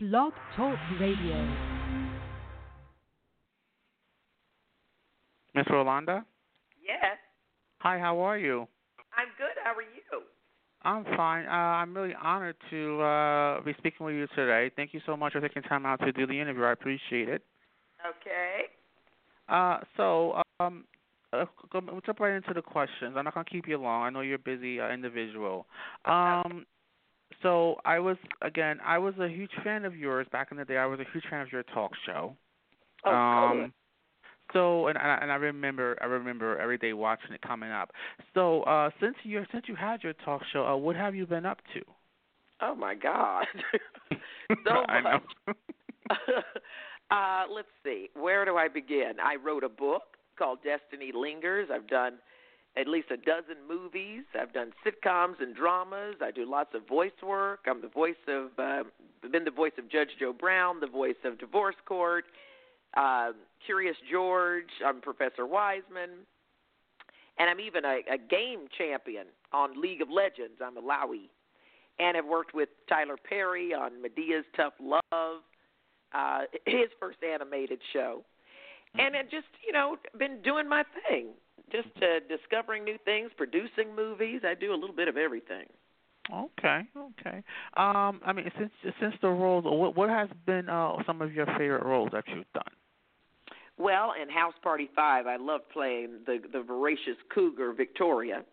Blog Talk Radio. Miss Rolonda? Yes, Hi, how are you? I'm good. How are you? I'm fine. Uh, I'm really honored to uh, be speaking with you today. Thank you so much for taking time out to do the interview. I appreciate it. Okay. Uh, so, um, uh, go- we'll jump right into the questions. I'm not going to keep you long. I know you're a busy uh, individual. Um, so, I was, again, I was a huge fan of yours back in the day. I was a huge fan of your talk show. Oh, um, good. So and I, and I remember I remember every day watching it coming up. So uh, since you since you had your talk show, uh, what have you been up to? Oh my God. so I know. uh, let's see. Where do I begin? I wrote a book called Destiny Lingers. I've done at least a dozen movies. I've done sitcoms and dramas. I do lots of voice work. I'm the voice of uh, been the voice of Judge Joe Brown, the voice of Divorce Court, uh, Curious George. I'm Professor Wiseman, and I'm even a, a game champion on League of Legends. I'm a Lowy, and I've worked with Tyler Perry on Madea's Tough Love, uh, his first animated show, and it just you know been doing my thing, just uh, discovering new things, producing movies. I do a little bit of everything. Okay, okay. Um, I mean, since since the roles, what what has been uh some of your favorite roles that you've done? Well, in House Party Five, I love playing the the voracious cougar Victoria.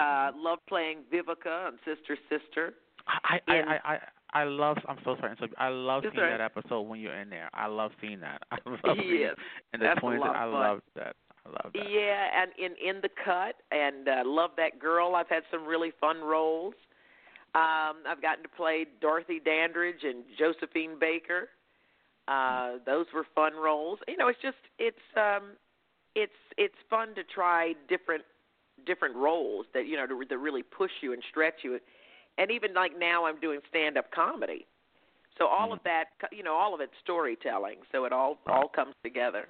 Uh, love playing Vivica on Sister Sister. I I In- I I, I love. I'm so sorry. So I love seeing right. that episode when you're in there. I love seeing that. I love seeing Yes, and the that's a twins. I love that. I love that. Yeah, and in in the cut, and uh, love that girl. I've had some really fun roles. Um, I've gotten to play Dorothy Dandridge and Josephine Baker. Uh, those were fun roles. You know, it's just it's um, it's it's fun to try different different roles that you know to, that really push you and stretch you. And even like now, I'm doing stand up comedy. So all of that, you know, all of it's storytelling. So it all all comes together.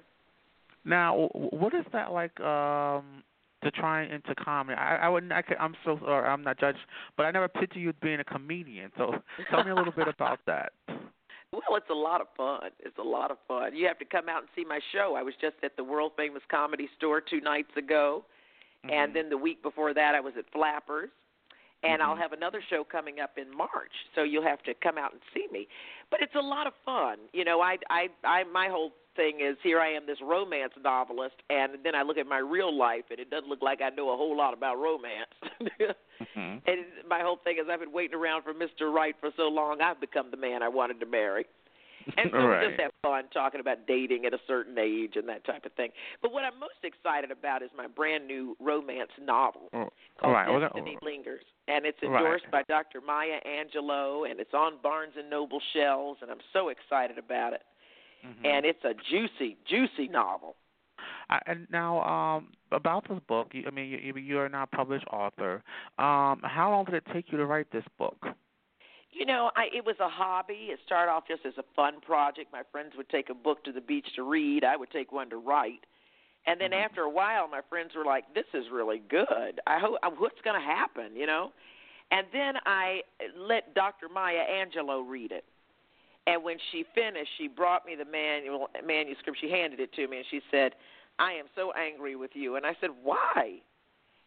Now, what is that like um to try into comedy? I I wouldn't. I could, I'm so or I'm not judged, but I never picture you being a comedian. So tell me a little bit about that. Well, it's a lot of fun. It's a lot of fun. You have to come out and see my show. I was just at the world famous comedy store two nights ago, and Mhm. then the week before that I was at Flappers. And I'll Mhm. have another show coming up in March, so you'll have to come out and see me. But it's a lot of fun. You know, I I I my whole thing is here I am this romance novelist and then I look at my real life and it doesn't look like I know a whole lot about romance. Mhm. And my whole thing is I've been waiting around for Mr. Right for so long, I've become the man I wanted to marry. And so we Right. just have fun talking about dating at a certain age and that type of thing. But what I'm most excited about is my brand new romance novel Oh, called right. Well, Destiny Lingers. And it's Right. endorsed by Dr. Maya Angelou and it's on Barnes and Noble shelves and I'm so excited about it. Mhm. And it's a juicy, juicy novel. I, and now, um, about this book. You, I mean, you, you are now a published author. Um, how long did it take you to write this book? You know, I it was a hobby. It started off just as a fun project. My friends would take a book to the beach to read. I would take one to write. And then Mhm. after a while, my friends were like, "This is really good. I hope what's going to happen?" You know. And then I let Dr. Maya Angelou read it. And when she finished, she brought me the manual manuscript. She handed it to me, and she said, "I am so angry with you." And I said, "Why?"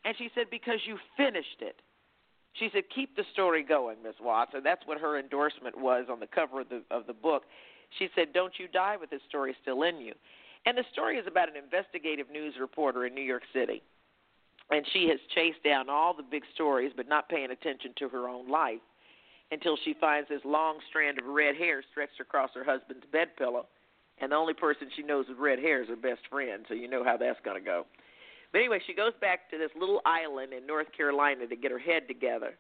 And she said, "Because you finished it." She said, "Keep the story going, Miss Watts." And that's what her endorsement was on the cover of the of the book. She said, "Don't you die with this story still in you." And the story is about an investigative news reporter in New York City, and she has chased down all the big stories, but not paying attention to her own life until she finds this long strand of red hair stretched across her husband's bed pillow, and the only person she knows with red hair is her best friend. So you know how that's going to go. But anyway, she goes back to this little island in North Carolina to get her head together.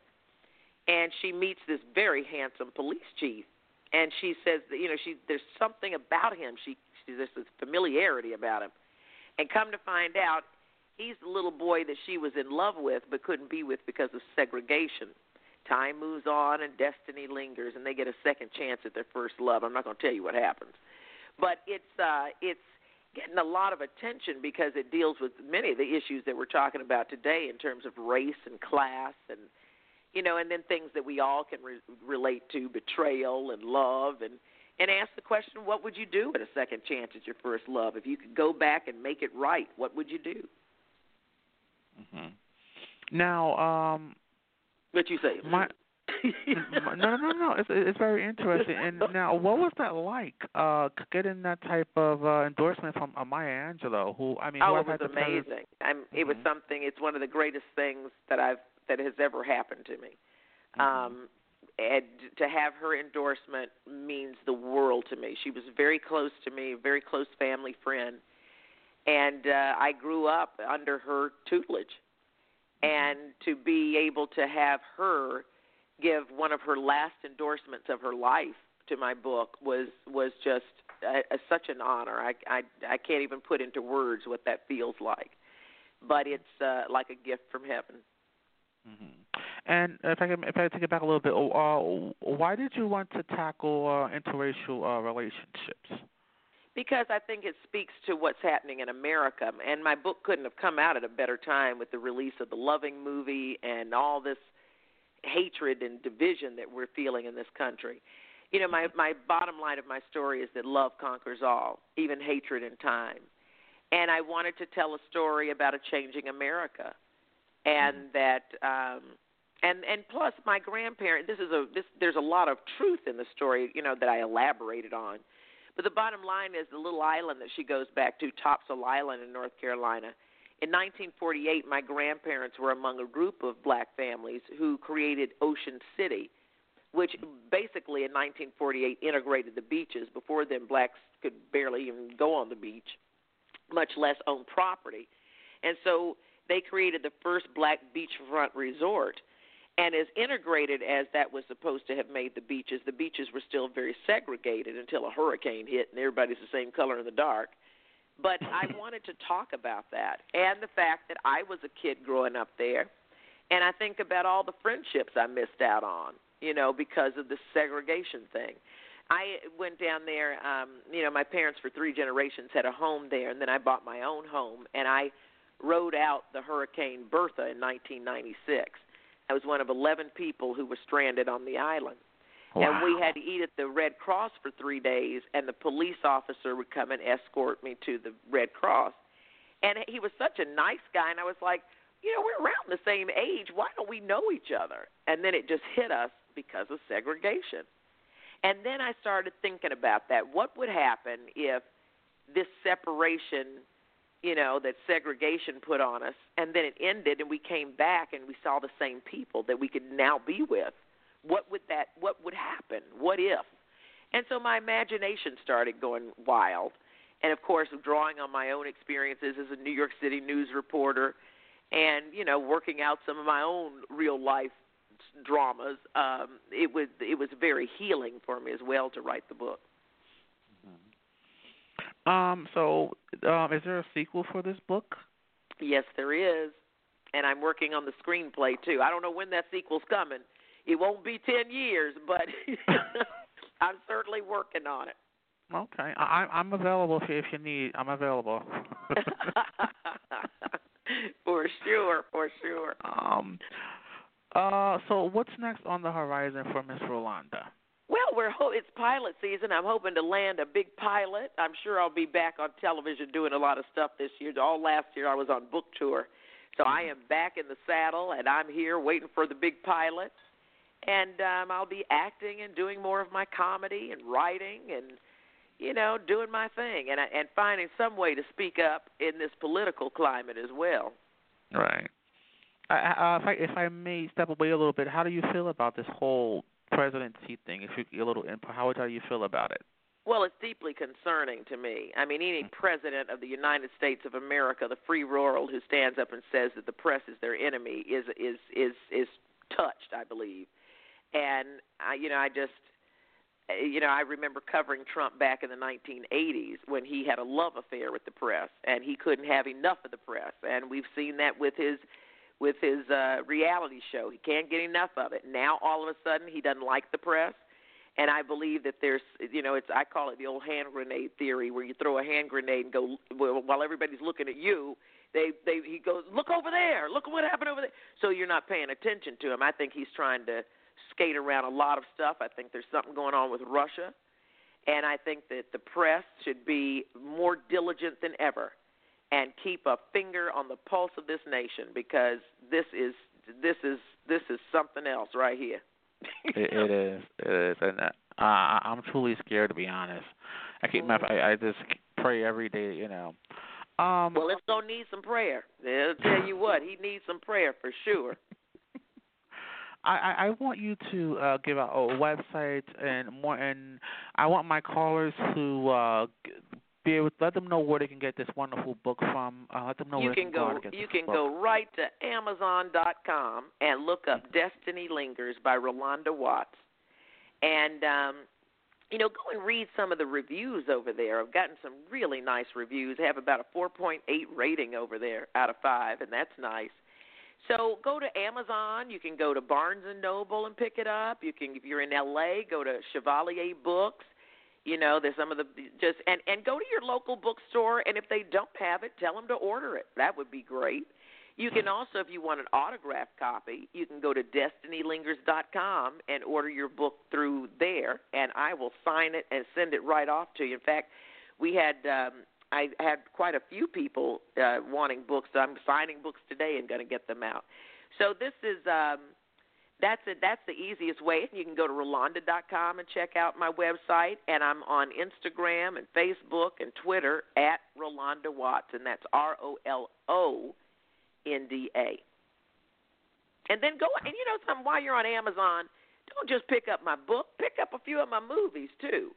And she meets this very handsome police chief. And she says that you know, she there's something about him. She, she there's this familiarity about him. And come to find out, he's the little boy that she was in love with but couldn't be with because of segregation. Time moves on and destiny lingers and they get a second chance at their first love. I'm not going to tell you what happens. But it's uh it's getting a lot of attention because it deals with many of the issues that we're talking about today in terms of race and class and you know, and then things that we all can re- relate to, betrayal and love, and and ask the question, what would you do at a second chance at your first love? If you could go back and make it right, what would you do? hmm Now, um, what you say? my no, no, no, no. It's it's very interesting. And now, what was that like? Uh, getting that type of uh, endorsement from uh, Maya Angelou, who I mean, oh, it was amazing. I'm, It was Mhm. something. It's one of the greatest things that I've that has ever happened to me. Mhm. Um, and to have her endorsement means the world to me. She was very close to me, a very close family friend, and uh, I grew up under her tutelage. And to be able to have her give one of her last endorsements of her life to my book was was just a, a, such an honor. I, I I can't even put into words what that feels like, but it's uh, like a gift from heaven. Mhm. And if I can, if I take it back a little bit, uh, why did you want to tackle uh, interracial uh, relationships? Because I think it speaks to what's happening in America, and my book couldn't have come out at a better time with the release of the Loving movie and all this hatred and division that we're feeling in this country. You know, my my bottom line of my story is that love conquers all, even hatred in time. And I wanted to tell a story about a changing America, and that um, and and plus my grandparent. This is a this. There's a lot of truth in the story, you know, that I elaborated on. But the bottom line is the little island that she goes back to, Topsail Island in North Carolina. In 1948, my grandparents were among a group of black families who created Ocean City, which basically in 1948 integrated the beaches. Before then, blacks could barely even go on the beach, much less own property. And so they created the first black beachfront resort. And as integrated as that was supposed to have made the beaches, the beaches were still very segregated until a hurricane hit and everybody's the same color in the dark. But I wanted to talk about that and the fact that I was a kid growing up there. And I think about all the friendships I missed out on, you know, because of the segregation thing. I went down there, um, you know, my parents for three generations had a home there, and then I bought my own home, and I rode out the Hurricane Bertha in 1996. I was one of 11 people who were stranded on the island. And we had to eat at the Red Cross for three days, and the police officer would come and escort me to the Red Cross. And he was such a nice guy, and I was like, you know, we're around the same age. Why don't we know each other? And then it just hit us because of segregation. And then I started thinking about that. What would happen if this separation, you know, that segregation put on us, and then it ended, and we came back and we saw the same people that we could now be with? What would that? What would happen? What if? And so my imagination started going wild, and of course, drawing on my own experiences as a New York City news reporter, and you know, working out some of my own real life dramas. Um, it was it was very healing for me as well to write the book. Um. So, um, is there a sequel for this book? Yes, there is, and I'm working on the screenplay too. I don't know when that sequel's coming. It won't be ten years, but I'm certainly working on it. Okay, I, I'm available if you, if you need. I'm available. for sure, for sure. um. Uh. So, what's next on the horizon for Miss Rolonda? Well, we're ho- it's pilot season. I'm hoping to land a big pilot. I'm sure I'll be back on television doing a lot of stuff this year. All last year I was on book tour, so I am back in the saddle and I'm here waiting for the big pilot. And um, I'll be acting and doing more of my comedy and writing and you know doing my thing and and finding some way to speak up in this political climate as well. Right. I, uh, if I if I may step away a little bit, how do you feel about this whole presidency thing? If you get a little input, how how do you feel about it? Well, it's deeply concerning to me. I mean, any president of the United States of America, the free world, who stands up and says that the press is their enemy, is is is is touched. I believe, and I, you know, I just, you know, I remember covering Trump back in the 1980s when he had a love affair with the press, and he couldn't have enough of the press, and we've seen that with his with his uh reality show. He can't get enough of it. Now all of a sudden he doesn't like the press And I believe that there's, you know, it's I call it the old hand grenade theory, where you throw a hand grenade and go while everybody's looking at you. They, they, he goes, look over there, look what happened over there. So you're not paying attention to him. I think he's trying to skate around a lot of stuff. I think there's something going on with Russia, and I think that the press should be more diligent than ever and keep a finger on the pulse of this nation because this is this is this is something else right here. it, it is. It is, and uh, I'm truly scared to be honest. I keep my I, I just pray every day. You know. Um, well, it's gonna need some prayer. They'll tell you what he needs some prayer for sure. I, I want you to uh, give out a website and more, and I want my callers to uh, be able to let them know where they can get this wonderful book from. Uh, let them know you where can go. go you can go right to Amazon.com and look up Destiny Lingers by Rolonda Watts, and um, you know go and read some of the reviews over there. I've gotten some really nice reviews. I have about a 4.8 rating over there out of five, and that's nice. So go to Amazon. You can go to Barnes and Noble and pick it up. You can, if you're in LA, go to Chevalier Books. You know, there's some of the just and and go to your local bookstore, and if they don't have it, tell them to order it. That would be great. You can also, if you want an autographed copy, you can go to destinylingers.com and order your book through there, and I will sign it and send it right off to you. In fact, we had um, I had quite a few people uh, wanting books, so I'm signing books today and going to get them out. So this is um, that's it. That's the easiest way. You can go to Rolonda.com and check out my website, and I'm on Instagram and Facebook and Twitter at Rolanda Watts, and that's R O L O N D A. And then go and you know something while you're on Amazon, don't just pick up my book, pick up a few of my movies too.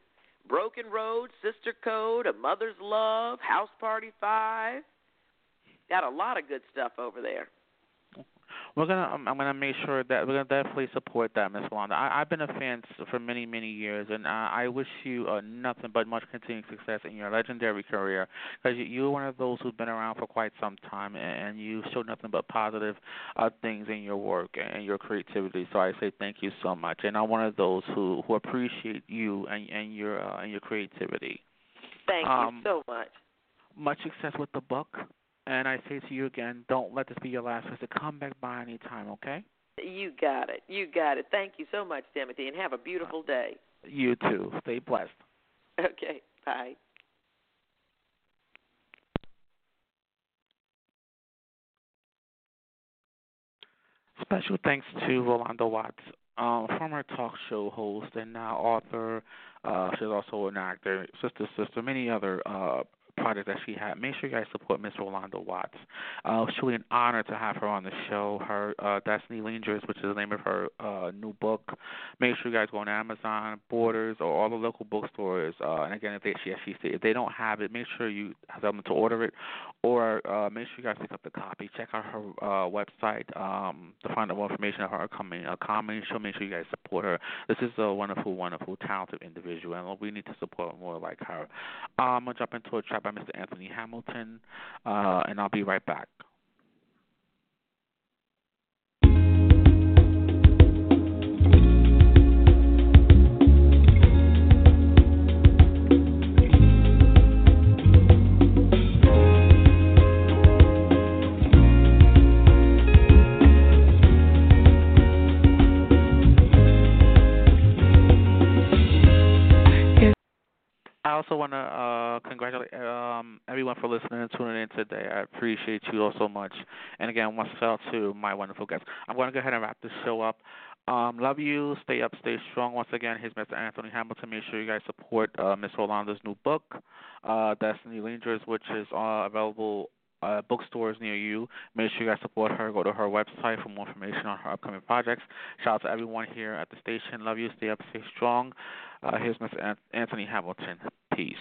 Broken Road, Sister Code, A Mother's Love, House Party Five. Got a lot of good stuff over there we're gonna I'm, I'm gonna make sure that we're gonna definitely support that, Miss Wanda. I, I've been a fan for many many years, and uh, I wish you uh, nothing but much continued success in your legendary career because you, you're one of those who've been around for quite some time, and, and you show nothing but positive uh, things in your work and your creativity. So I say thank you so much, and I'm one of those who who appreciate you and, and your uh, and your creativity. Thank um, you so much. Much success with the book. And I say to you again, don't let this be your last visit. Come back by any time, okay? You got it. You got it. Thank you so much, Timothy, and have a beautiful day. You too. Stay blessed. Okay. Bye. Special thanks to Rolando Watts, um, former talk show host and now author. Uh, she's also an actor, sister, sister, many other uh, project that she had. Make sure you guys support Miss Rolonda Watts. Uh, it's truly an honor to have her on the show. Her uh, Destiny Lingers, which is the name of her uh, new book. Make sure you guys go on Amazon, Borders, or all the local bookstores. Uh, and again, if they she, she if they don't have it, make sure you tell them to order it, or uh, make sure you guys pick up the copy. Check out her uh, website um, to find out more information on her coming uh, comedy show. Make sure you guys support her. This is a wonderful, wonderful, talented individual, and we need to support more like her. Um, I'm gonna jump into a track by Mr. Anthony Hamilton, uh, and I'll be right back. I also want to uh, congratulate um, everyone for listening and tuning in today. I appreciate you all so much. And again, once out to my wonderful guests. I'm going to go ahead and wrap this show up. Um, love you. Stay up, stay strong. Once again, here's Mr. Anthony Hamilton. Make sure you guys support uh, Miss Rolonda's new book, uh, Destiny Lingers, which is uh, available uh, bookstores near you. Make sure you guys support her. Go to her website for more information on her upcoming projects. Shout out to everyone here at the station. Love you. Stay up, stay strong. Uh, here's Mr. Anthony Hamilton. Peace.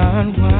unwind.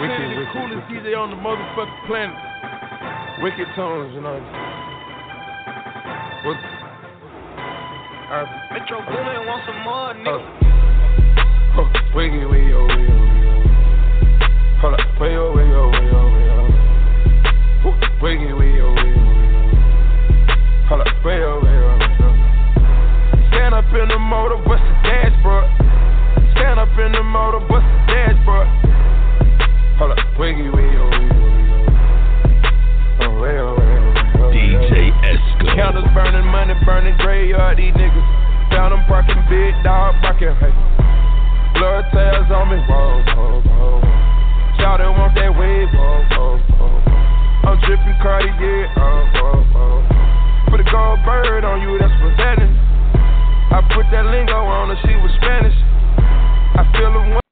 wicked, the wicked, coolest wicked. DJ on the motherfucking planet. Wicked tones, you know. What? Uh, Metro Boomin wants some more, nigga. Uh, oh, wiggy, wiggy, oh, wiggy, oh, Hold up, wiggy, oh, wiggy, oh, wiggy, oh, wiggy, oh. Wiggy, wiggy, oh, wiggy, oh, Hold up, wiggy, oh, wiggy, oh, Stand up in the motor, bust the dashboard. Stand up in the motor, bust the dashboard. Wiggy, wiggy, wiggy. DJ Esco. Counters burning money, burning graveyard, these niggas. Found them barking big dog, barking hey. Blood tails on me, whoa, whoa, whoa. Shout out, want that wave, whoa, whoa, whoa. I'm tripping Cardi, yeah, oh, whoa, whoa. Put a gold bird on you, that's for vetting. I put that lingo on her, she was Spanish. I feel the one.